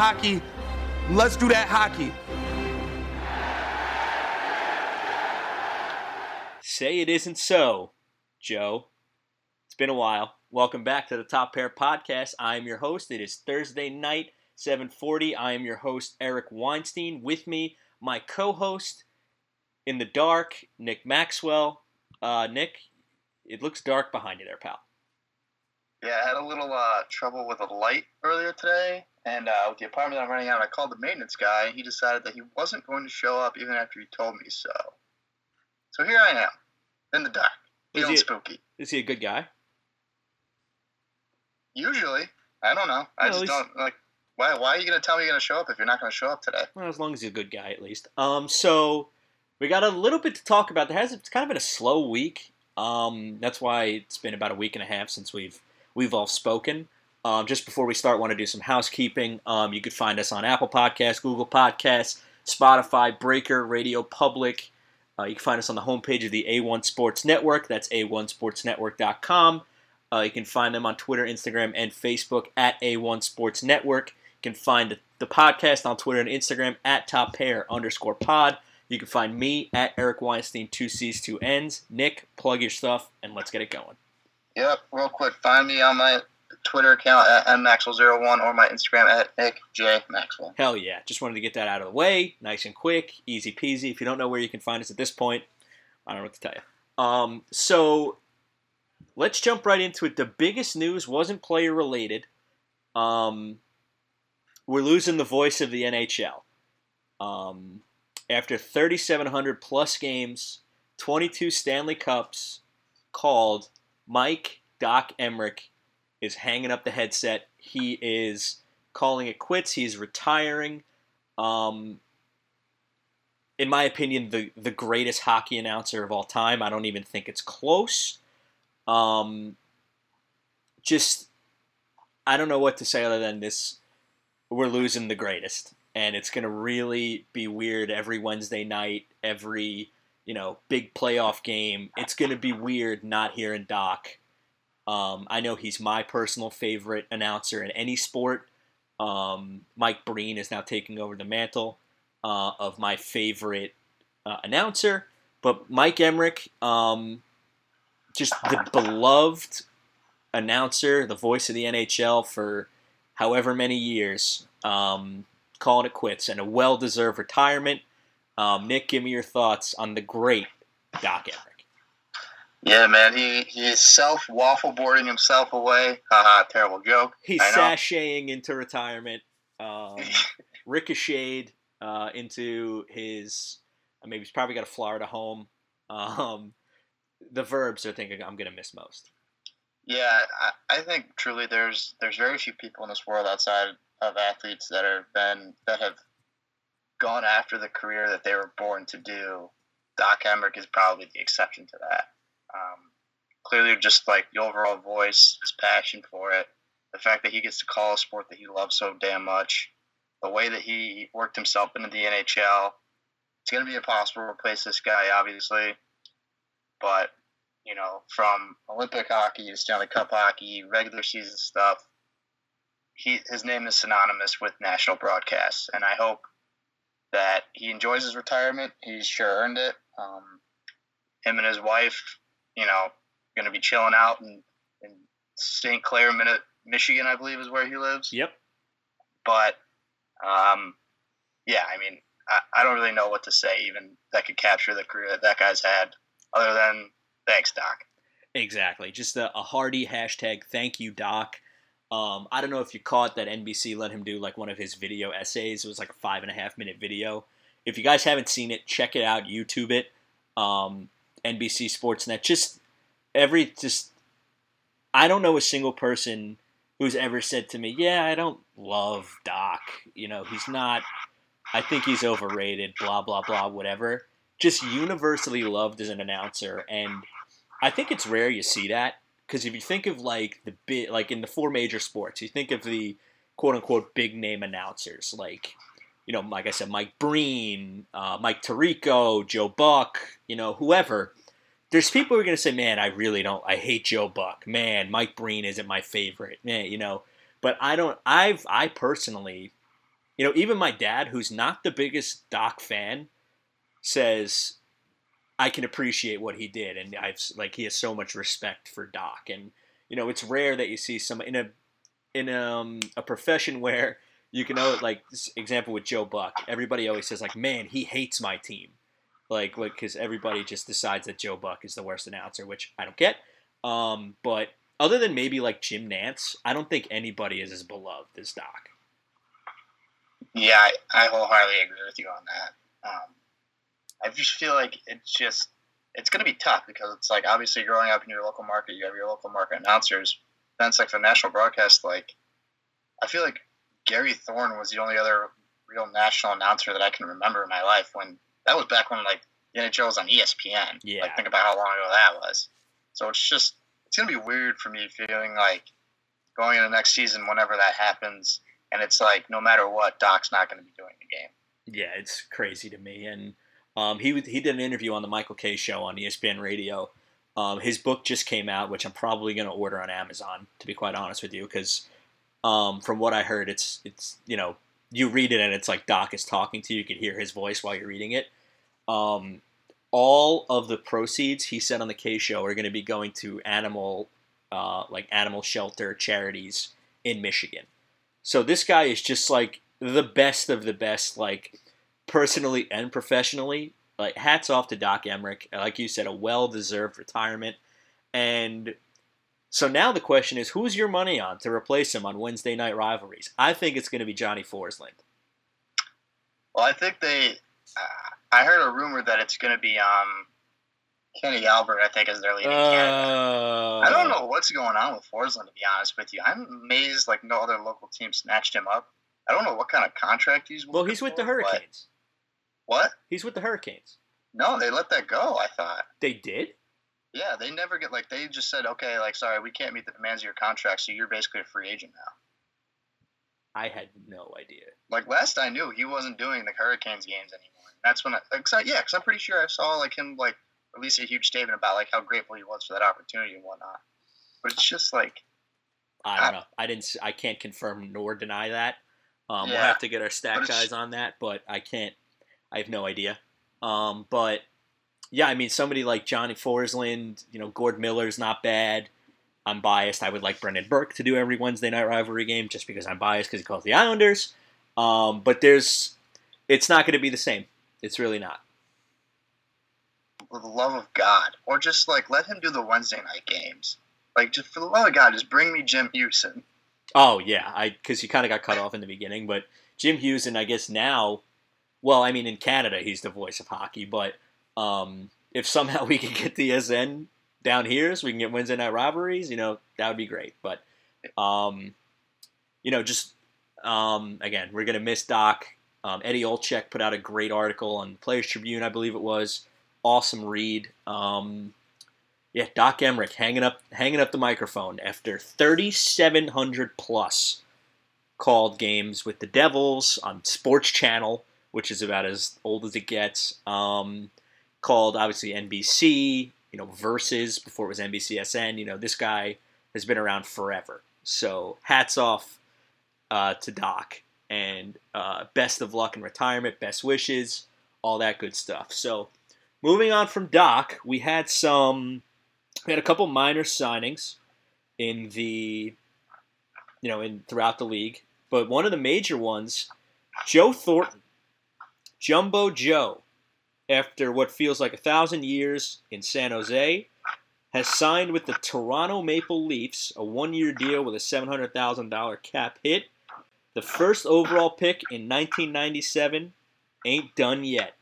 hockey, let's do that hockey. Say it isn't so, Joe. It's been a while. Welcome back to the Top Pair Podcast. I am your host. It is Thursday night, 7:40. I am your host, Eric Weinstein. With me, my co-host in the dark, Nick Maxwell. Uh, Nick, it looks dark behind you there, pal. Yeah, I had a little uh, trouble with a light earlier today, and uh, with the apartment I'm renting out, I called the maintenance guy, and he decided that he wasn't going to show up even after he told me so. So here I am, in the dark, Is feeling he- spooky. Is he a good guy? Usually, I don't know. I Well, just least- don't like. Why? Why are you going to tell me you're going to show up if you're not going to show up today? Well, as long as he's a good guy, at least. Um, so we got a little bit to talk about. There has it's kind of been a slow week. Um, that's why it's been about a week and a half since we've we've all spoken. Um, just before we start, want to do some housekeeping. Um, you could find us on Apple Podcasts, Google Podcasts, Spotify, Breaker, Radio Public. Uh, you can find us on the homepage of the A1 Sports Network. That's a1sportsnetwork.com. Uh, you can find them on Twitter, Instagram, and Facebook at A1 Sports Network. You can find the podcast on Twitter and Instagram at top pair underscore pod. You can find me at Eric Weinstein, two C's, two N's. Nick, plug your stuff and let's get it going. Yep. Real quick, find me on my Twitter account at nmaxwell01 or my Instagram at Nick J Maxwell. Hell yeah. Just wanted to get that out of the way. Nice and quick, easy peasy. If you don't know where you can find us at this point, I don't know what to tell you. Um, so let's jump right into it. The biggest news wasn't player related. Um, we're losing the voice of the NHL. Um, after 3,700 plus games, 22 Stanley Cups called, Mike Doc Emrick is hanging up the headset. He is calling it quits. He's retiring. Um, in my opinion, the the greatest hockey announcer of all time. I don't even think it's close. Um, just I don't know what to say other than this. We're losing the greatest, and it's gonna really be weird every Wednesday night, every you know big playoff game. It's gonna be weird not hearing Doc. Um, I know he's my personal favorite announcer in any sport. Um, Mike Breen is now taking over the mantle uh, of my favorite uh, announcer. But Mike Emrick, um, just the beloved announcer, the voice of the NHL for however many years, um, calling it quits and a well deserved retirement. Um, Nick, give me your thoughts on the great Doc Emrick. Yeah, man, he he is self waffle boarding himself away. Haha, terrible joke. He's sashaying into retirement, um, ricocheted uh, into his. uh, Maybe he's probably got a Florida home. Um, the verbs are thinking I'm gonna miss most. Yeah, I, I think truly there's there's very few people in this world outside of athletes that are been that have gone after the career that they were born to do. Doc Emrick is probably the exception to that. Um, clearly, just like the overall voice, his passion for it, the fact that he gets to call a sport that he loves so damn much, the way that he worked himself into the NHL. It's going to be impossible to replace this guy, obviously. But you know, from Olympic hockey to Stanley Cup hockey, regular season stuff. He his name is synonymous with national broadcasts, and I hope that he enjoys his retirement. He's sure earned it. Um, him and his wife, you know, going to be chilling out in, in St. Clair, Michigan, I believe, is where he lives. Yep. But, um, yeah, I mean, I, I don't really know what to say even that could capture the career that that guy's had, other than thanks, Doc. Exactly. Just a, a hearty hashtag. Thank you, Doc. Um, I don't know if you caught that NBC let him do like one of his video essays. It was like a five and a half minute video. If you guys haven't seen it, check it out. YouTube it. Um, NBC Sportsnet. Just every just. I don't know a single person who's ever said to me, "Yeah, I don't love Doc. You know, he's not. I think he's overrated. Blah blah blah. Whatever." Just universally loved as an announcer, and I think it's rare you see that because if you think of like the bit, like in the four major sports, you think of the quote unquote big name announcers, like you know, like I said, Mike Breen, uh, Mike Tirico, Joe Buck, you know, whoever. There's people who are gonna say, "Man, I really don't. I hate Joe Buck. Man, Mike Breen isn't my favorite. Man, you know." But I don't. I've I personally, you know, even my dad, who's not the biggest Doc fan, says I can appreciate what he did, and I've like he has so much respect for Doc, and you know it's rare that you see some in a in um, a profession where you can know like this example with Joe Buck. Everybody always says like, man, he hates my team, like like because everybody just decides that Joe Buck is the worst announcer, which I don't get. Um, but other than maybe like Jim Nantz, I don't think anybody is as beloved as Doc. Yeah, I, I wholeheartedly agree with you on that. Um, I just feel like it's just it's going to be tough because it's like obviously growing up in your local market, you have your local market announcers. Then it's like the national broadcast. Like I feel like Gary Thorne was the only other real national announcer that I can remember in my life. When that was back when like the NHL was on ESPN. Yeah. Like think about how long ago that was. So it's just it's gonna be weird for me feeling like going into next season whenever that happens, and it's like no matter what, Doc's not gonna be doing the game. Yeah, it's crazy to me. And um, he he did an interview on the Michael Kay show on ESPN Radio. Um, his book just came out, which I'm probably going to order on Amazon. To be quite honest with you, because um, from what I heard, it's it's you know you read it and it's like Doc is talking to you. You can hear his voice while you're reading it. Um, all of the proceeds he said on the Kay show are going to be going to animal uh, like animal shelter charities in Michigan. So this guy is just like the best of the best, like personally and professionally. Like hats off to Doc Emrick. Like you said, a well deserved retirement. And so now the question is, who's your money on to replace him on Wednesday night rivalries? I think it's going to be Johnny Forslund. Well, I think they. Uh, I heard a rumor that it's going to be um, Kenny Albert. I think is their leading Uh, candidate. I don't know what's going on with Forslund. To be honest with you, I'm amazed like no other local team snatched him up. I don't know what kind of contract he's. Well, he's with the for, but- Hurricanes. What? He's with the Hurricanes. No, they let that go. I thought. They did? Yeah, they never get like they just said, okay, like sorry, we can't meet the demands of your contract, so you're basically a free agent now. I had no idea. Like last I knew, he wasn't doing the Hurricanes games anymore. That's when I, like, so, yeah, because I'm pretty sure I saw like him like release a huge statement about like how grateful he was for that opportunity and whatnot. But it's just like, I don't know. I didn't. I can't confirm nor deny that. Um, We'll have to get our stat guys on that, but I can't. I have no idea. Um, but yeah, I mean, somebody like Johnny Forslund, you know, Gord Miller's not bad. I'm biased. I would like Brendan Burke to do every Wednesday night rivalry game just because I'm biased because he calls the Islanders. Um, but there's, it's not going to be the same. It's really not. for the love of God, or just like let him do the Wednesday night games. Like, just for the love of God, just bring me Jim Hughson. Oh yeah, I because he kind of got cut off in the beginning, but Jim and I guess now, well, I mean in Canada he's the voice of hockey, but um, if somehow we can get the SN down here so we can get Wednesday night rivalries, you know that would be great. But um, you know, just um, again, we're gonna miss Doc. Um, Eddie Olczyk put out a great article on Players Tribune, I believe it was. Awesome read. Um, yeah, Doc Emrick hanging up hanging up the microphone after 3,700 plus called games with the Devils on Sports Channel, which is about as old as it gets. Um, called obviously NBC, you know, versus before it was NBCSN. You know, this guy has been around forever. So hats off uh, to Doc and uh, best of luck in retirement, best wishes, all that good stuff. So moving on from Doc, we had some we had a couple minor signings in the you know in throughout the league, but one of the major ones, Joe Thornton, Jumbo Joe, after what feels like a thousand years in San Jose, has signed with the Toronto Maple Leafs a one-year deal with a seven hundred thousand dollar cap hit. The first overall pick in 1997 ain't done yet,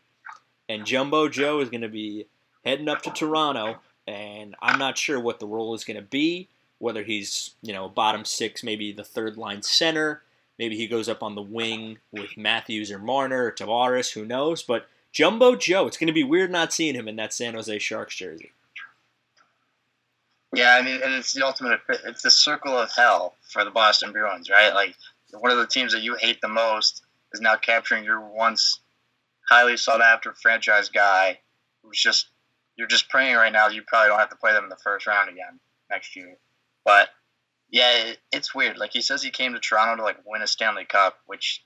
and Jumbo Joe is going to be heading up to Toronto and I'm not sure what the role is going to be. Whether he's you know bottom six, maybe the third line center, maybe he goes up on the wing with Matthews or Marner or Tavares, who knows? But Jumbo Joe, it's going to be weird not seeing him in that San Jose Sharks jersey. Yeah, I mean, and it's the ultimate. It's the circle of hell for the Boston Bruins, right? Like one of the teams that you hate the most is now capturing your once highly sought after franchise guy, who's just you're just praying right now. You probably don't have to play them in the first round again next year. But Yeah, it, it's weird. Like he says, he came to Toronto to like win a Stanley Cup, which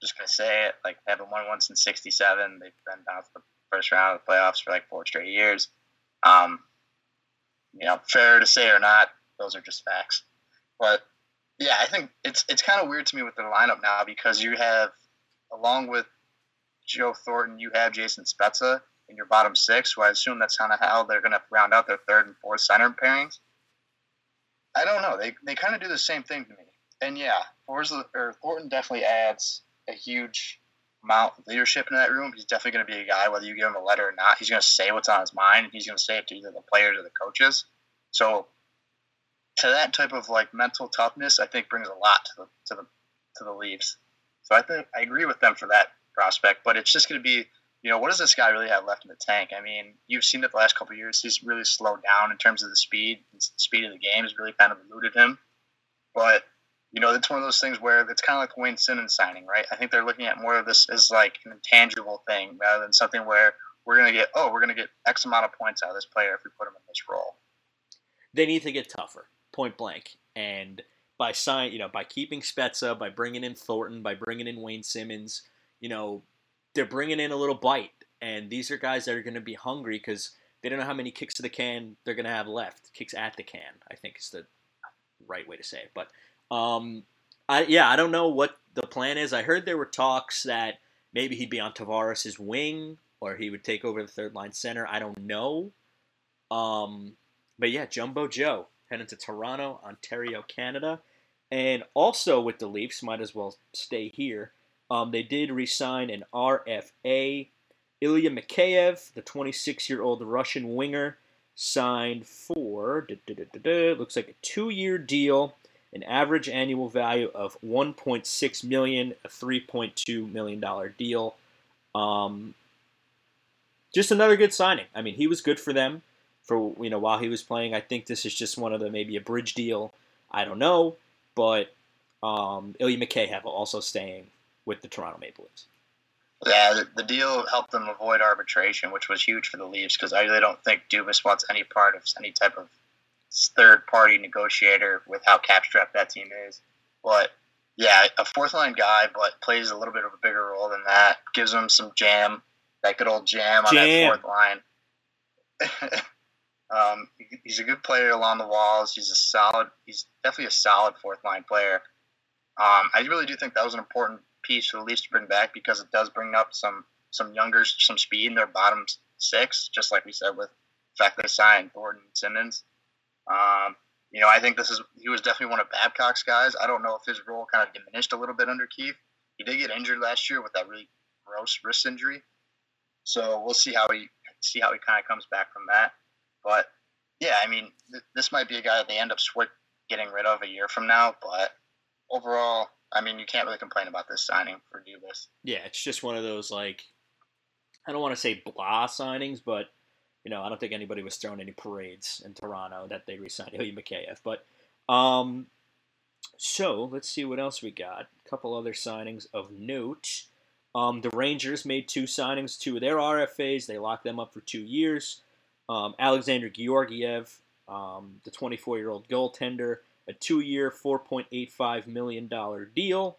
just gonna say it. Like they haven't won one since '67. They've been to the first round of the playoffs for like four straight years. Um, you know, fair to say or not, those are just facts. But yeah, I think it's it's kind of weird to me with the lineup now because you have, along with Joe Thornton, you have Jason Spezza in your bottom six, who I assume that's kind of how they're going to round out their third and fourth center pairings. I don't know. They, they kind of do the same thing to me. And yeah, Forsler, or Thornton definitely adds a huge amount of leadership in that room. He's definitely going to be a guy, whether you give him a letter or not, he's going to say what's on his mind. He's going to say it to either the players or the coaches. So to that type of like mental toughness, I think brings a lot to the to the to the Leafs. So I think I agree with them for that prospect, but it's just going to be, you know, what does this guy really have left in the tank? I mean, you've seen it the last couple years. He's really slowed down in terms of the speed. The speed of the game has really kind of eluded him. But you know, it's one of those things where it's kind of like Wayne Simmonds signing, right? I think they're looking at more of this as like an intangible thing rather than something where we're going to get, oh, we're going to get X amount of points out of this player if we put him in this role. They need to get tougher, point blank. And by sign, you know, by keeping Spezza, by bringing in Thornton, by bringing in Wayne Simmonds, you know, they're bringing in a little bite. And these are guys that are going to be hungry because they don't know how many kicks to the can they're going to have left. Kicks at the can, I think is the right way to say it. But um, I yeah, I don't know what the plan is. I heard there were talks that maybe he'd be on Tavares' wing or he would take over the third line center. I don't know. Um, but yeah, Jumbo Joe heading to Toronto, Ontario, Canada. And also with the Leafs, might as well stay here. Um, they did resign an RFA. Ilya Mikheyev, the 26 year old Russian winger, signed for, looks like a two year deal, an average annual value of 1.6 million, a 3.2 million dollar deal. Um, just another good signing. I mean, he was good for them for you know while he was playing. I think this is just one of the maybe a bridge deal. I don't know, but um, Ilya Mikheyev also staying with the Toronto Maple Leafs. Yeah, the, the, deal helped them avoid arbitration, which was huge for the Leafs because I really don't think Dubas wants any part of any type of third party negotiator with how cap strapped that team is. But yeah, a fourth line guy, but plays a little bit of a bigger role than that. Gives them some jam, that good old jam on jam. that fourth line. um, he's a good player along the walls. He's a solid. He's definitely a solid fourth line player. Um, I really do think that was an important piece for the Leafs to bring back because it does bring up some some younger some speed in their bottom six, just like we said with the fact they signed Thornton and Simmonds. Um, you know, I think this is he was definitely one of Babcock's guys. I don't know if his role kind of diminished a little bit under Keefe. He did get injured last year with that really gross wrist injury, so we'll see how he see how he kind of comes back from that. But yeah, I mean, th- this might be a guy that they end up getting rid of a year from now. But overall, I mean, you can't really complain about this signing for Dubas. Yeah, it's just one of those like I don't want to say blah signings, but you know, I don't think anybody was throwing any parades in Toronto that they re-signed Ilya Mikheyev. But um, so let's see what else we got. A couple other signings of note. Um, the Rangers made two signings, two of their RFAs. They locked them up for two years. Um, Alexander Georgiev, um, the 24-year-old goaltender, a two-year, $4.85 million deal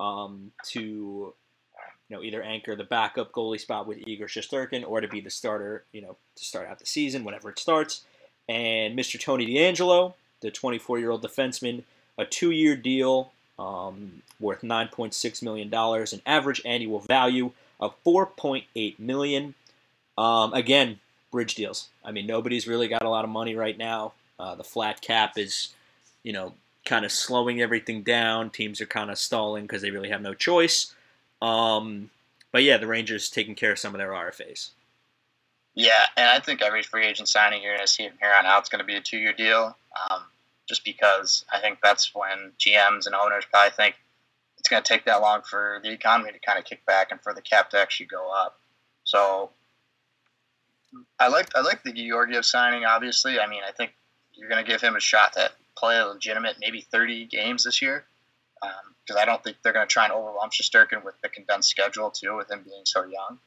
um, to you know either anchor the backup goalie spot with Igor Shesterkin or to be the starter, you know, to start out the season whenever it starts. And Mr. Tony DeAngelo, the 24-year-old defenseman, a two-year deal um, worth 9.6 million dollars, an average annual value of 4.8 million. Um, again, bridge deals. I mean, nobody's really got a lot of money right now. Uh, the flat cap is you know, kind of slowing everything down. Teams are kind of stalling because they really have no choice. Um, but yeah, the Rangers taking care of some of their RFAs. Yeah, and I think every free agent signing you're going to see from here on out is going to be a two year deal. Um, just because I think that's when GMs and owners probably think it's going to take that long for the economy to kind of kick back and for the cap to actually go up. So I like I like the Georgiev signing. Obviously, I mean I think you're going to give him a shot at play a legitimate maybe 30 games this year because um, I don't think they're going to try and overwhelm Shesterkin with the condensed schedule too, with him being so young.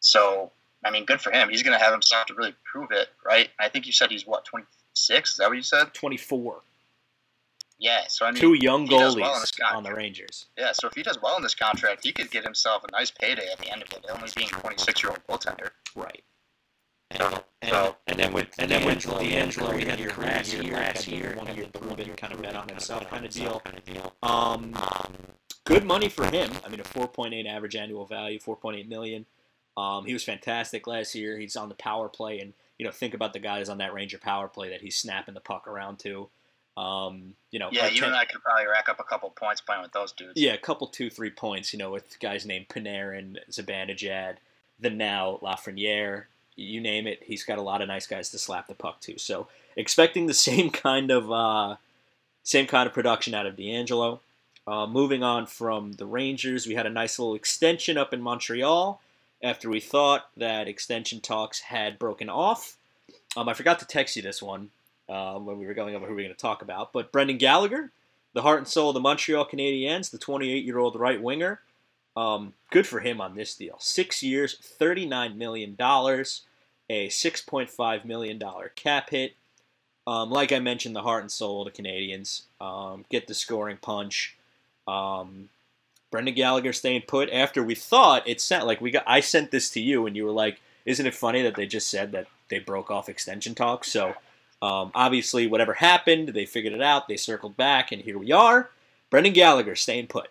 So, I mean, good for him. He's going to have himself to really prove it, right? I think you said he's what 26. Is that what you said? 24. Yeah, so I mean, Two young does well goalies on the Rangers. yeah. So if he does well in this contract, he could get himself a nice payday at the end of it, only being 26 year old goaltender. Right. And, and, So- and then with And then with DeAngelo, DeAngelo, he he had had a a career last year year, last year, one year the proven, proven kind of bet on himself kind of deal. Kind of deal. Um, Um, good money for him. I mean, a 4.8 average annual value, 4.8 million. Um, he was fantastic last year. He's on the power play, and you know, think about the guys on that Ranger power play that he's snapping the puck around to. Um, you know, Yeah, you ten- and I could probably rack up a couple points playing with those dudes. yeah, a couple two three points. You know, with guys named Panarin, Zibanejad, the now Lafreniere. You name it, he's got a lot of nice guys to slap the puck to. So expecting the same kind of uh, same kind of production out of DeAngelo. Uh, moving on from the Rangers, we had a nice little extension up in Montreal after we thought that extension talks had broken off. Um, I forgot to text you this one uh, when we were going over who we were going to talk about, but Brendan Gallagher, the heart and soul of the Montreal Canadiens, the 28 year old right winger. Um, good for him on this deal. Six years, $39 million, a $6.5 million cap hit. Um, like I mentioned, the heart and soul of the Canadiens. Um, get the scoring punch. Um, Brendan Gallagher staying put after we thought it sent like we got. I sent this to you and you were like, "Isn't it funny that they just said that they broke off extension talks?" So um, obviously, whatever happened, they figured it out. They circled back, and here we are. Brendan Gallagher staying put.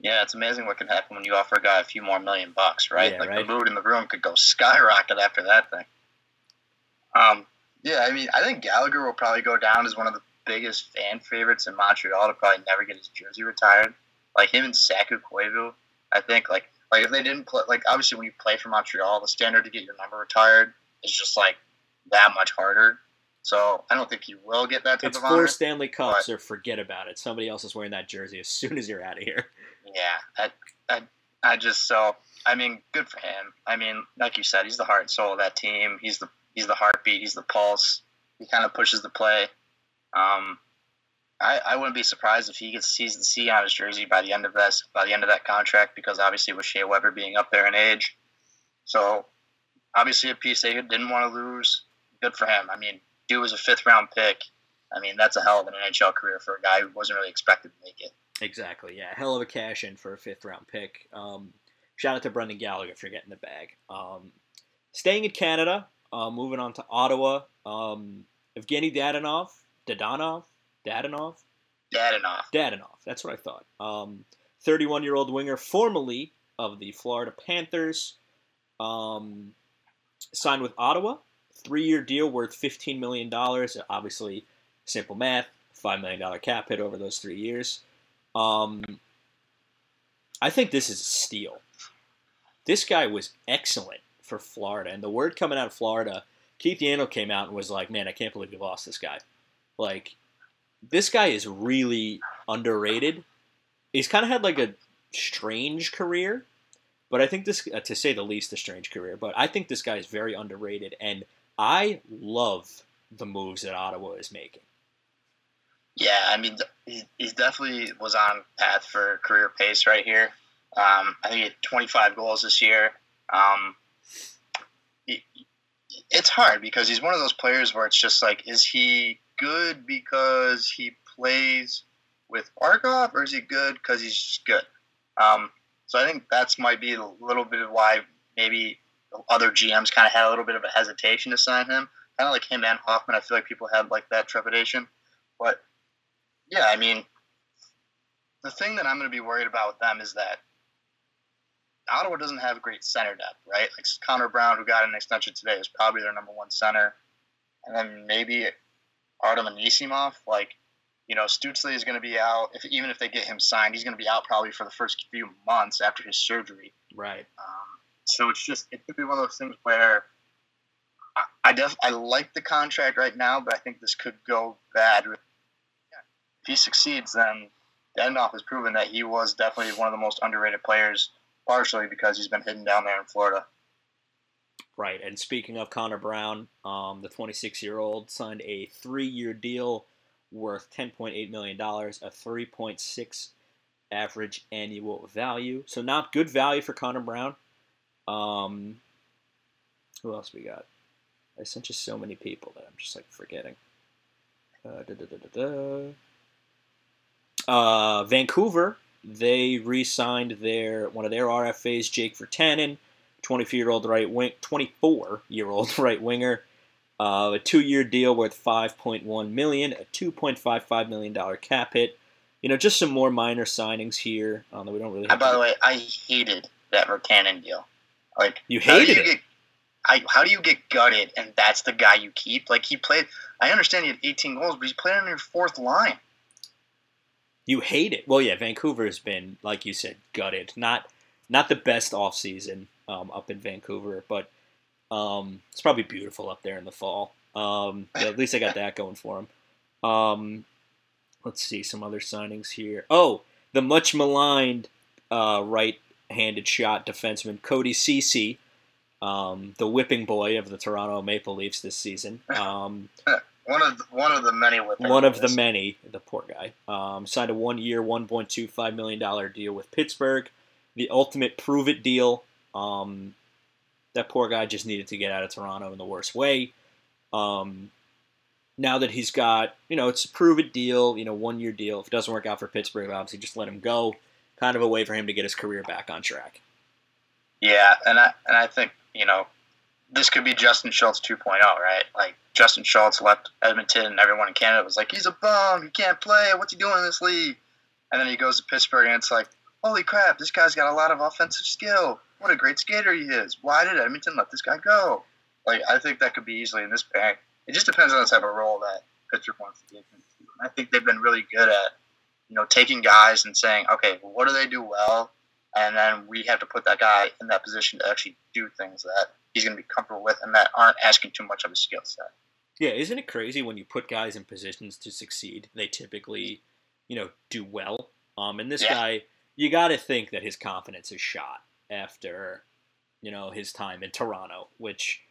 Yeah, it's amazing what can happen when you offer a guy a few more million bucks, right? Yeah, like right. the mood in the room could go skyrocket after that thing. Um, yeah, I mean, I think Gallagher will probably go down as one of the biggest fan favorites in Montreal to probably never get his jersey retired. Like him and Saku Koivu, I think like like if they didn't play, like obviously when you play for Montreal, the standard to get your number retired is just like that much harder. So I don't think he will get that type It's of four. Stanley Cups, or forget about it. Somebody else is wearing that jersey as soon as you're out of here. Yeah, I, I, I just so I mean, good for him. I mean, like you said, he's the heart and soul of that team. He's the he's the heartbeat. He's the pulse. He kind of pushes the play. Um, I, I wouldn't be surprised if he gets sees the C on his jersey by the end of this by the end of that contract because obviously with Shea Weber being up there in age, so obviously a piece they didn't want to lose. Good for him. I mean, dude was a fifth round pick. I mean, that's a hell of an NHL career for a guy who wasn't really expected to make it. Exactly. Yeah, hell of a cash in for a fifth round pick. Um, shout out to Brendan Gallagher for getting the bag. Um, staying in Canada, uh, moving on to Ottawa. Um, Evgeny Dadanov, Dadanov, Dadanov, Dadanoff. Dadanov. That's what I thought. Um, 31 year old winger, formerly of the Florida Panthers, um, signed with Ottawa. Three year deal worth $15 million. Obviously, simple math, $5 million cap hit over those three years. Um, I think this is a steal. This guy was excellent for Florida. And the word coming out of Florida, Keith Yandle came out and was like, man, I can't believe we lost this guy. Like, this guy is really underrated. He's kind of had like a strange career, but I think this, uh, to say the least, a strange career. But I think this guy is very underrated, and I love the moves that Ottawa is making. Yeah, I mean, he, he definitely was on path for career pace right here. Um, I think he had 25 goals this year. Um, he- it's hard because he's one of those players where it's just like, is he good because he plays with Barkov, or is he good because he's just good? Um, so I think that's might be a little bit of why maybe other GMs kind of had a little bit of a hesitation to sign him. Kind of like him and Hoffman, I feel like people had like that trepidation. But yeah, I mean, the thing that I'm going to be worried about with them is that Ottawa doesn't have a great center depth, right? Like Connor Brown, who got an extension today, is probably their number one center, and then maybe Artem Anisimov. Like, you know, Stützle is going to be out. If even if they get him signed, he's going to be out probably for the first few months after his surgery. Right. Um, so it's just it could be one of those things where I, I def I like the contract right now, but I think this could go bad. If he succeeds, then Dendolf has proven that he was definitely one of the most underrated players, partially because he's been hidden down there in Florida. Right. And speaking of Connor Brown, um, the 26 year old signed a three year deal worth $10.8 million, a 3.6 average annual value. So, not good value for Connor Brown. Um, who else we got? I sent you so many people that I'm just like forgetting. Uh, da, da, da, da, da. Uh, Vancouver, they re-signed their one of their RFAs, Jake Virtanen, 24-year-old right wing, 24-year-old right winger, uh, a two-year deal worth 5.1 million, a 2.55 million dollar cap hit. You know, just some more minor signings here. Um, that we don't really. Have by to- the way, I hated that Virtanen deal. Like you hated you it. Get, I, how do you get gutted and that's the guy you keep? Like he played. I understand he had 18 goals, but he played on your fourth line. You hate it. Well, yeah, Vancouver has been, like you said, gutted. Not not the best off season um, up in Vancouver, but um, it's probably beautiful up there in the fall. Um, yeah, at least I got that going for him. Um, let's see some other signings here. Oh, the much maligned uh, right-handed shot defenseman Cody Ceci, um, the whipping boy of the Toronto Maple Leafs this season. Um, One of the, one of the many whipping one of the many, the poor guy, um, signed a one-year, one point two five million dollar deal with Pittsburgh, the ultimate prove-it deal. Um, that poor guy just needed to get out of Toronto in the worst way. Um, now that he's got, you know, it's a prove-it deal, you know, one-year deal. If it doesn't work out for Pittsburgh, obviously just let him go. Kind of a way for him to get his career back on track. Yeah, and I and I think you know this could be Justin Schultz 2.0, right? Like Justin Schultz left Edmonton, and everyone in Canada was like, "He's a bum. He can't play. What's he doing in this league?" And then he goes to Pittsburgh, and it's like, "Holy crap! This guy's got a lot of offensive skill. What a great skater he is. Why did Edmonton let this guy go?" Like I think that could be easily in this bag. It just depends on the type of role that Pittsburgh wants to give him. I think they've been really good at you know taking guys and saying, "Okay, well, what do they do well?" and then we have to put that guy in that position to actually do things that he's going to be comfortable with and that aren't asking too much of his skill set. Yeah, isn't it crazy when you put guys in positions to succeed, they typically, you know, do well. Um, and this Yeah. guy, you got to think that his confidence is shot after, you know, his time in Toronto, which,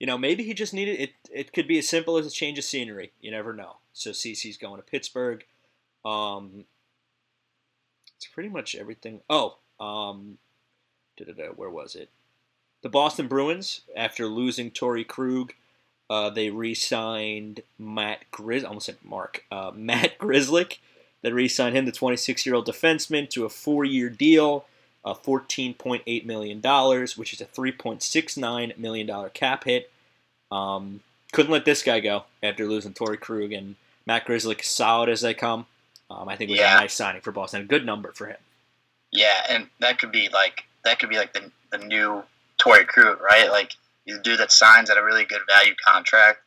you know, maybe he just needed it. It could be as simple as a change of scenery. You never know. So Ceci's going to Pittsburgh. Um, it's pretty much everything. Oh, um, where was it? The Boston Bruins, after losing Torrey Krug, uh, they re-signed Matt Grizz. Almost said Mark. Uh, Matt Grzelcyk. They re-signed him, the 26-year-old defenseman, to a four-year deal, uh, $14.8 million, which is a $3.69 million cap hit. Um, couldn't let this guy go after losing Torrey Krug and Matt Grzelcyk, solid as they come. Um, I think it was Yeah. a nice signing for Boston. A good number for him. Yeah, and that could be like that could be like the the new Torrey Krug, right? Like he's a dude that signs at a really good value contract,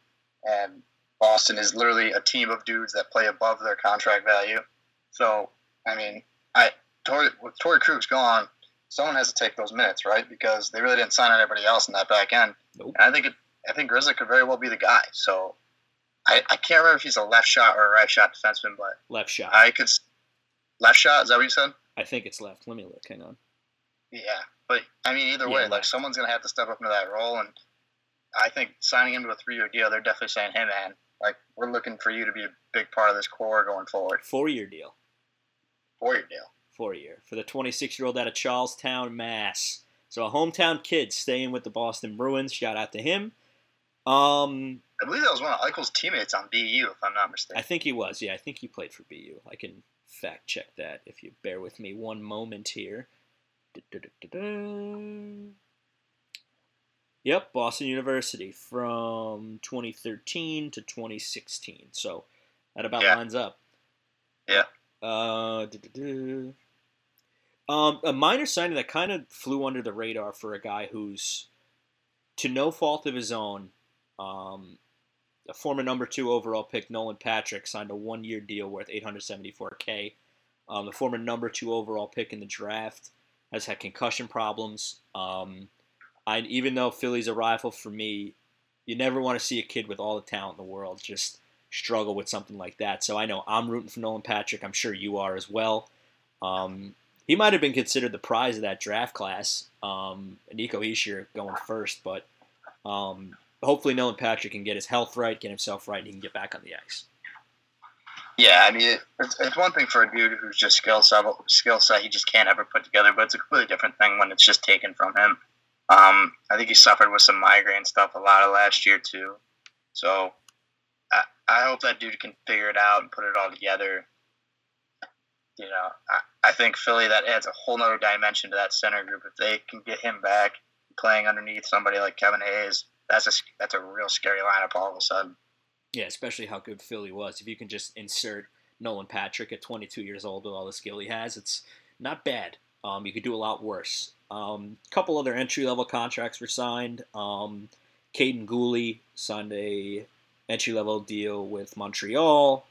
and Boston is literally a team of dudes that play above their contract value. So I mean, I Torrey with Torrey Krug's gone, someone has to take those minutes, right? Because they really didn't sign on anybody else in that back end. Nope. And I think it, I think Grizzly could very well be the guy. So I, I can't remember if he's a left shot or a right shot defenseman, but Left shot. I could left shot. Is that what you said? I think it's left. Let me look. Hang on. Yeah, but I mean, either Yeah, way, left. like someone's gonna have to step up into that role, and I think signing him to a three-year deal, they're definitely saying, "Hey, man, like we're looking for you to be a big part of this core going forward." Four-year deal. Four-year deal. four-year for the 26-year-old out of Charlestown, Mass. So a hometown kid staying with the Boston Bruins. Shout out to him. Um, I believe that was one of Eichel's teammates on BU, if I'm not mistaken. I think he was. Yeah, I think he played for BU. I can fact check that if you bear with me one moment here. Du-du-du-du-du. Yep, Boston University from 2013 to 2016. So that about Yeah. lines up. Yeah. Uh, um, a minor signing that kind of flew under the radar for a guy who's, to no fault of his own, um, a former number two overall pick Nolan Patrick signed a one-year deal worth 874k. Um, the former number two overall pick in the draft has had concussion problems. Um, I even though Philly's a rival for me, you never want to see a kid with all the talent in the world just struggle with something like that. So I know I'm rooting for Nolan Patrick. I'm sure you are as well. Um, he might have been considered the prize of that draft class. Um, Nico Hischier going first, but um, hopefully Nolan Patrick can get his health right, get himself right, and he can get back on the ice. Yeah, I mean, it's, it's one thing for a dude who's just skill set, skill set he just can't ever put together, but it's a completely different thing when it's just taken from him. Um, I think he suffered with some migraine stuff a lot of last year too. So I, I hope that dude can figure it out and put it all together. you know, I, I think Philly that adds a whole nother dimension to that center group. If they can get him back playing underneath somebody like Kevin Hayes, that's a that's a real scary lineup all of a sudden. Yeah, especially how good Philly was. If you can just insert Nolan Patrick at 22 years old with all the skill he has, it's not bad. Um, you could do a lot worse. A um, couple other entry level contracts were signed. Um, Kaiden Guhle signed a entry level deal with Montreal.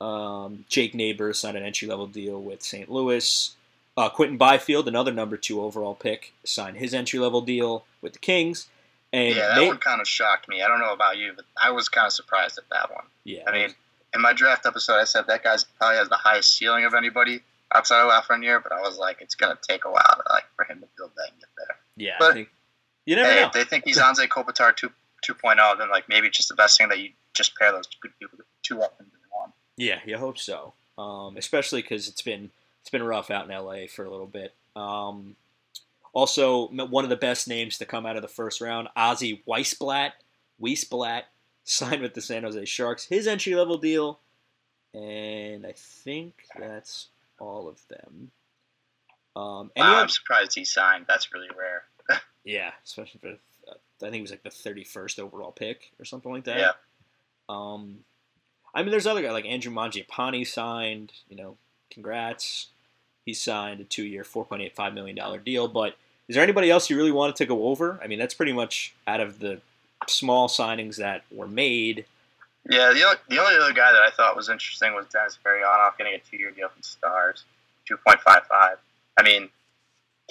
Um, Jake Neighbours signed an entry level deal with St. Louis. Uh, Quinton Byfield, another number two overall pick, signed his entry level deal with the Kings. And yeah, that they, one kind of shocked me. I don't know about you, but I was kind of surprised at that one. yeah, I mean, in my draft episode, I said that guy's probably has the highest ceiling of anybody outside of Lafreniere, but I was like, it's gonna take a while to, like for him to build that and get there. yeah, I but- think you never Hey, know. if they think he's Anze Kopitar 2, 2.0, then like maybe it's just the best thing that you just pair those two, two up into one. Yeah, you hope so. Um, especially because it's been it's been rough out in LA for a little bit. Um, also, one of the best names to come out of the first round, Ozzy Wiesblatt, Wiesblatt, signed with the San Jose Sharks. His entry level deal, and I think that's all of them. Um, Wow, I'm surprised he signed. That's really rare. yeah, especially for uh, I think it was like the thirty first overall pick or something like that. Yeah. Um, I mean, there's other guys like Andrew Mangiapane signed. You know, congrats. He signed a two year, four point eight five million dollar deal. But is there anybody else you really wanted to go over? I mean, that's pretty much out of the small signings that were made. Yeah, the only, the only other guy that I thought was interesting was Dennis Gurianov getting a two-year deal from Stars, 2.55. I mean,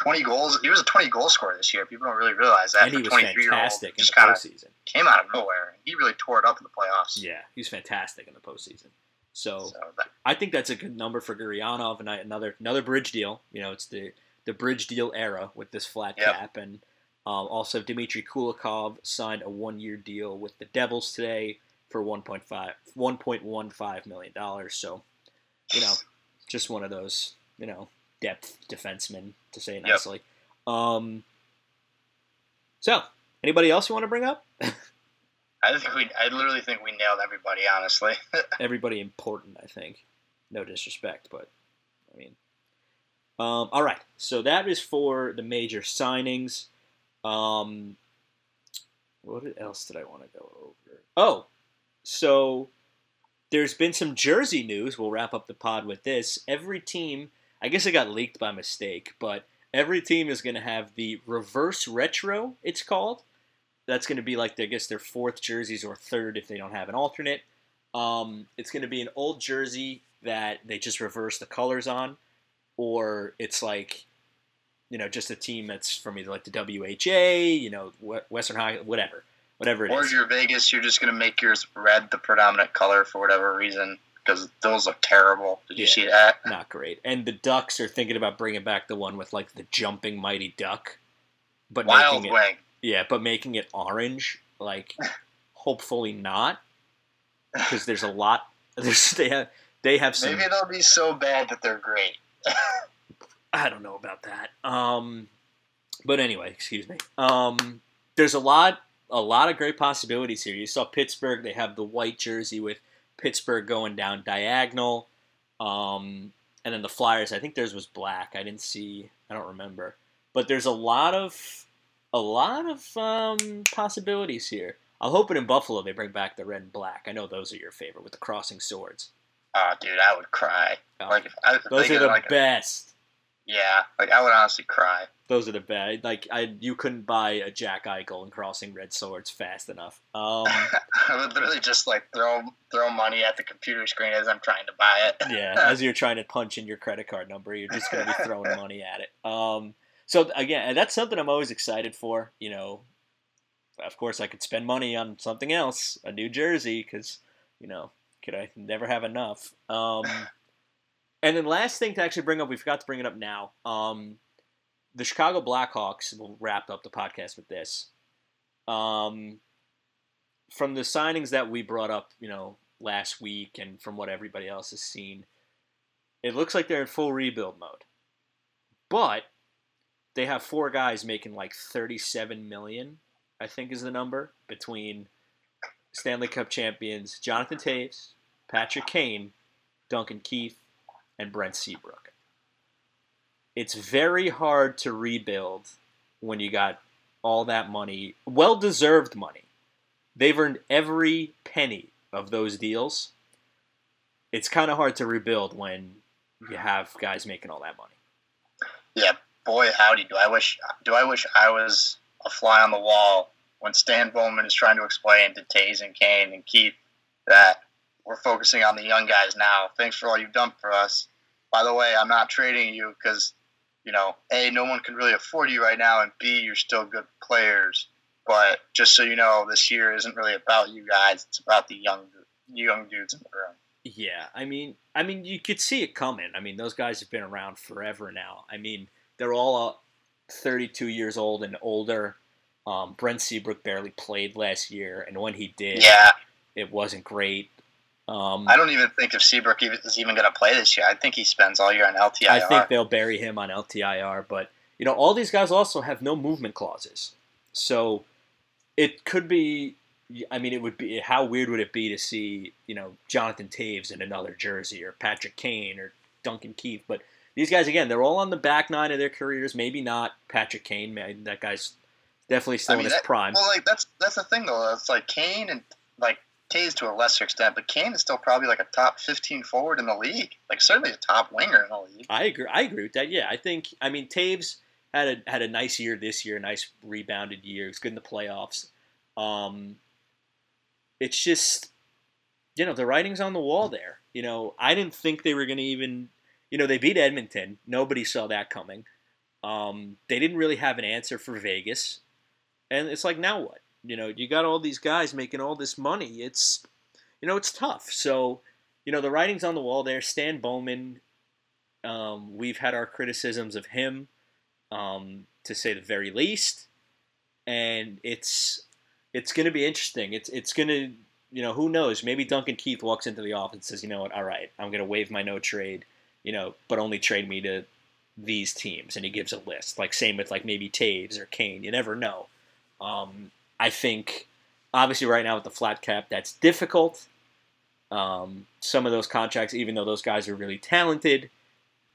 20 goals. He was a 20 goal scorer this year. People don't really realize that. and he was 23 year old, fantastic in the just kind of postseason. came out of nowhere. He really tore it up in the playoffs. Yeah, he was fantastic in the postseason. So So that, I think that's a good number for Gurianov and I- another another bridge deal. You know, it's the the bridge deal era with this flat Yep. cap, and um, also Dmitry Kulikov signed a one year deal with the Devils today for 1.5 1.15 million dollars. So, you know, just one of those you know depth defensemen to say it Yep. nicely. Um, so, anybody else you want to bring up? I think we. I literally think we nailed everybody. Honestly. everybody important, I think. No disrespect, but I mean. Um, all right, so that is for the major signings. Um, what else did I want to go over? Oh, so there's been some jersey news. We'll wrap up the pod with this. Every team, I guess it got leaked by mistake, but every team is going to have the reverse retro. It's called. That's going to be like I guess their fourth jerseys or third if they don't have an alternate. Um, it's going to be an old jersey that they just reverse the colors on, or it's like, you know, just a team that's from either like the WHA, you know, Western High, whatever, whatever it or is. if you're Vegas, you're just gonna make yours red, the predominant color for whatever reason, because those look terrible. Did you Yeah. see that? Not great. And the Ducks are thinking about bringing back the one with like the jumping mighty duck, but Wild it, Wing. Yeah, but making it orange. Like, hopefully not, because there's a lot. There's they have they have some. Maybe they'll be so bad that they're great. I don't know about that. Um, but anyway, excuse me. Um, there's a lot, a lot of great possibilities here. You saw Pittsburgh; they have the white jersey with Pittsburgh going down diagonal, um, and then the Flyers. I think theirs was black. I didn't see. I don't remember. But there's a lot of, a lot of um, possibilities here. I'm hoping in Buffalo they bring back the red and black. I know those are your favorite with the crossing swords. Oh, dude, I would cry. Oh, Like if I if those are the like a- best. yeah, like I would honestly cry. Those are the best. Like I, you couldn't buy a Jack Eichel and crossing red swords fast enough. Um, I would literally just like throw throw money at the computer screen as I'm trying to buy it. yeah, as you're trying to punch in your credit card number, you're just gonna be throwing money at it. Um, so again, that's something I'm always excited for. You know, of course, I could spend money on something else, a new jersey, because you know, could I never have enough? Um, and then last thing to actually bring up, we forgot to bring it up now. Um, the Chicago Blackhawks. We'll wrap up the podcast with this. Um, from the signings that we brought up, you know, last week, and from what everybody else has seen, it looks like they're in full rebuild mode. But they have four guys making like 37 million, I think is the number, between Stanley Cup champions Jonathan Toews, Patrick Kane, Duncan Keith, and Brent Seabrook. It's very hard to rebuild when you got all that money, well deserved money. They've earned every penny of those deals. It's kind of hard to rebuild when you have guys making all that money. Yeah, boy, howdy, do I wish do I wish I was a fly on the wall when Stan Bowman is trying to explain to Toews and Kane and Keith that we're focusing on the young guys now. Thanks for all you've done for us. By the way, I'm not trading you because, you know, A, no one can really afford you right now, and B, you're still good players. But just so you know, this year isn't really about you guys. It's about the young young dudes in the room. Yeah, I mean, I mean, you could see it coming. I mean, those guys have been around forever now. I mean, they're all uh, 32 years old and older. Um, Brent Seabrook barely played last year, and when he did, Yeah, it wasn't great. Um, I don't even think if Seabrook is even going to play this year. I think he spends all year on LTIR. I think they'll bury him on LTIR, but you know, all these guys also have no movement clauses, so it could be. I mean, it would be how weird would it be to see you know Jonathan Toews in another jersey or Patrick Kane or Duncan Keith, but these guys again, they're all on the back nine of their careers. Maybe not Patrick Kane. Man, that guy's definitely still I mean, in his that- prime. Well, like that's that's the thing though. It's like Kane and like Toews to a lesser extent, but Kane is still probably like a top 15 forward in the league. Like certainly a top winger in the league. I agree. I agree with that. Yeah, I think. I mean, Toews had a had a nice year this year, a nice rebounded year. He was good in the playoffs. Um, it's just, you know, the writing's on the wall there. You know, I didn't think they were going to even. You know, they beat Edmonton. Nobody saw that coming. Um, they didn't really have an answer for Vegas, and it's like now what? You know, you got all these guys making all this money. It's, you know, it's tough. So, you know, the writing's on the wall there. Stan Bowman um, we've had our criticisms of him, um, to say the very least, and it's it's going to be interesting. It's it's going to you know who knows? Maybe Duncan Keith walks into the office and says, you know what? All right, I'm going to waive my no trade, you know, but only trade me to these teams, and he gives a list. Like same with like maybe Toews or Kane. You never know. Um, I think obviously right now with the flat cap, that's difficult. Um, some of those contracts, even though those guys are really talented,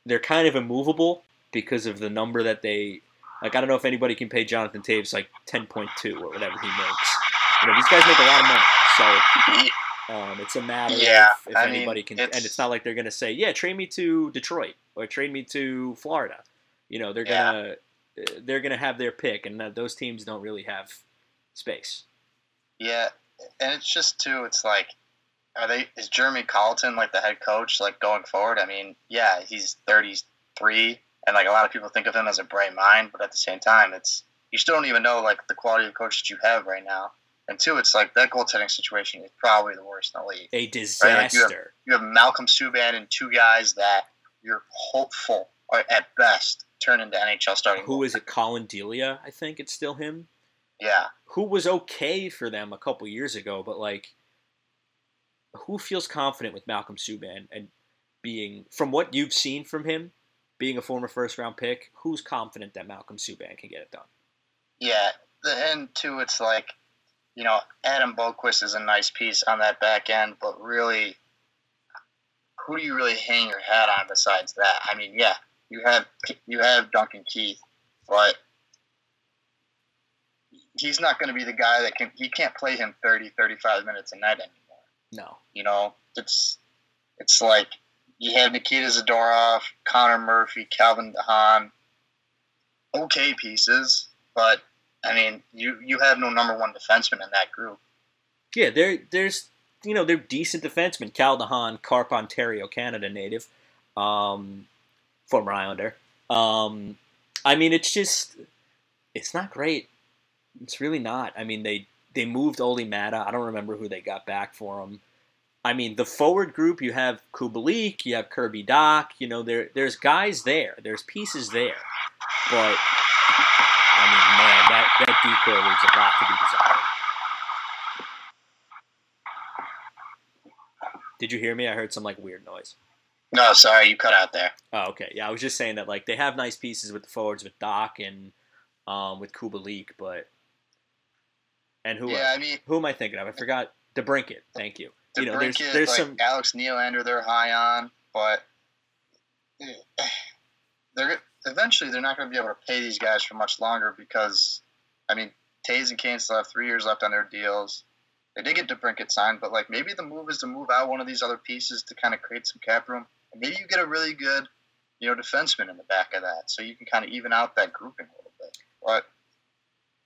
they're kind of immovable because of the number that they like. I don't know if anybody can pay Jonathan Toews like ten point two or whatever he makes. You know, these guys make a lot of money, so um, it's a matter Yeah, of if I mean, anybody can. it's- And it's not like they're going to say, "Yeah, trade me to Detroit or trade me to Florida." You know, they're gonna they're gonna have their pick, and those teams don't really have space. Yeah, and it's just too. It's like, are they? Is Jeremy Colliton like the head coach like going forward? I mean, yeah, he's thirty three, and like a lot of people think of him as a bright mind, but at the same time, it's you still don't even know like the quality of coach that you have right now. And two, it's like that goaltending situation is probably the worst in the league. A like you disaster. You have Malcolm Subban and two guys that you're hopeful, or at best, turn into NHL starting. Who is it? Collin Delia, I think it's still him. Yeah, Who was okay for them a couple years ago, but like, who feels confident with Malcolm Subban and being, from what you've seen from him, being a former first round pick? Who's confident that Malcolm Subban can get it done? Yeah, the and two, it's like, you know, Adam Boqvist is a nice piece on that back end, but really, who do you really hang your hat on besides that? I mean, yeah, you have you have Duncan Keith, but he's not going to be the guy that can. He can't play him 30, 35 minutes a night anymore. No. You know, it's it's like you have Nikita Zadorov, Connor Murphy, Calvin DeHaan, okay pieces, but I mean, you you have no number one defenseman in that group. Yeah, there, there's, you know, they're decent defensemen. Cal DeHaan, Carp, Ontario, Canada native, um, former Islander. Um, I mean, it's just, it's not great. It's really not. I mean, they they moved Olli Maatta. I don't remember who they got back for him. I mean, the forward group, you have Kubalik, you have Kirby Dach. You know, there there's guys there. There's pieces there. But, that, that D-corps leaves a lot to be desired. Did you hear me? I heard some like weird noise. No, sorry, you cut out there. Oh, okay. Yeah, I was just saying that like they have nice pieces with the forwards with Dach and um, with Kubalik, but and who yeah, else? I mean, Who am I thinking of? I forgot. DeBrincat. Thank you. to You know, there's there's like some Alex Nylander, they're high on, but eventually they're not going to be able to pay these guys for much longer because, I mean, Toews and Kane still have three years left on their deals. They did get DeBrincat signed, but like maybe the move is to move out one of these other pieces to kind of create some cap room. And maybe you get a really good, you know, defenseman in the back of that, so you can kind of even out that grouping a little bit. But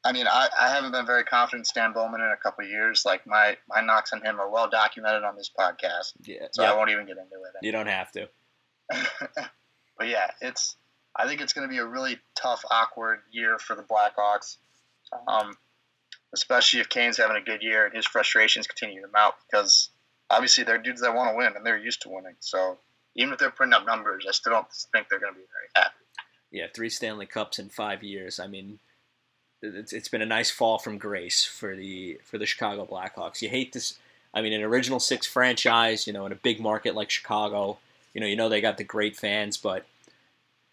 I mean, I, I haven't been very confident in Stan Bowman in a couple of years. Like my my knocks on him are well documented on this podcast, Yeah, so I won't even get into it. you don't have to. but yeah, it's. I think it's going to be a really tough, awkward year for the Blackhawks, um, especially if Kane's having a good year and his frustrations continue to mount because obviously they're dudes that want to win and they're used to winning. So even if they're putting up numbers, I still don't think they're going to be very happy. Yeah, three Stanley Cups in five years. I mean, it's, it's been a nice fall from grace for the for the Chicago Blackhawks. You hate this. I mean, an original six franchise, you know, in a big market like Chicago, you know, you know they got the great fans, but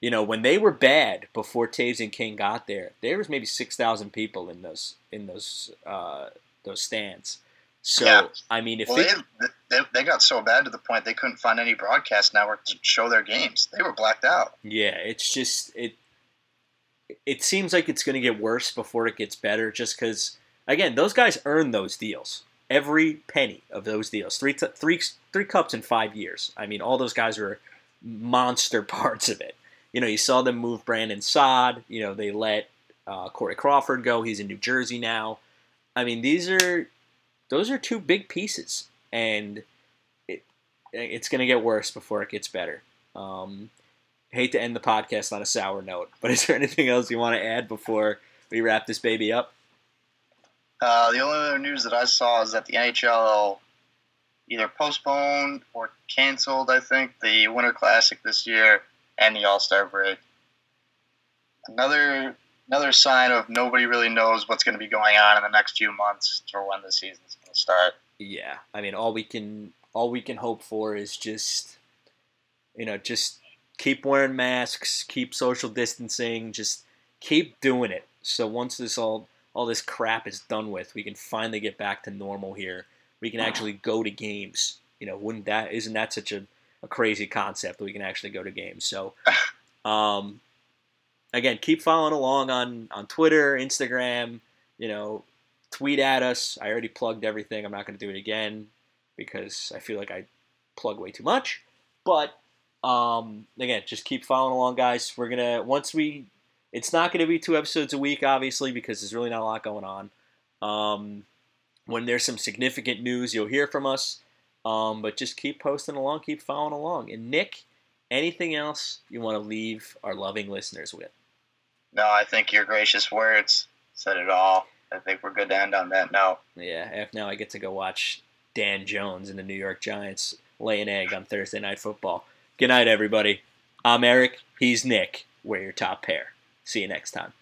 you know when they were bad before Toews and King got there, there was maybe six thousand people in those in those uh, those stands. So Yeah. I mean, if Well, they, they, they, they got so bad to the point they couldn't find any broadcast network to show their games. They were blacked out. Yeah, it's just it. It seems like it's going to get worse before it gets better, just because again, those guys earn those deals. Every penny of those deals, three t- three three cups in five years. I mean, all those guys were monster parts of it. You know, you saw them move Brandon Saad. You know, they let uh, Corey Crawford go. He's in New Jersey now. I mean, these are those are two big pieces, and it it's going to get worse before it gets better. Um, hate to end the podcast on a sour note, but is there anything else you want to add before we wrap this baby up? Uh, the only other news that I saw is that the NHL either postponed or canceled, I think, the Winter Classic this year and the All Star break. Another another sign of nobody really knows what's going to be going on in the next few months for when the season's going to start. Yeah, I mean, all we can all we can hope for is just, you know, just keep wearing masks, keep social distancing, just keep doing it. So once this all all this crap is done with, we can finally get back to normal here. We can hmm. actually go to games. You know, wouldn't that isn't that such a, a crazy concept that we can actually go to games? So, um, again, keep following along on on Twitter, Instagram. You know, tweet at us. I already plugged everything. I'm not going to do it again because I feel like I plug way too much. But um, again, just keep following along, guys. We're gonna once we. It's not going to be two episodes a week, obviously, because there's really not a lot going on. Um, when there's some significant news, you'll hear from us. Um, but just keep posting along, keep following along. And Nick, anything else you want to leave our loving listeners with? No, I think your gracious words said it all. I think we're good to end on that note. Yeah, if now I get to go watch Dan Jones and the New York Giants lay an egg on Thursday Night Football. Good night, everybody. I'm Eric. He's Nick. We're your top pair. See you next time.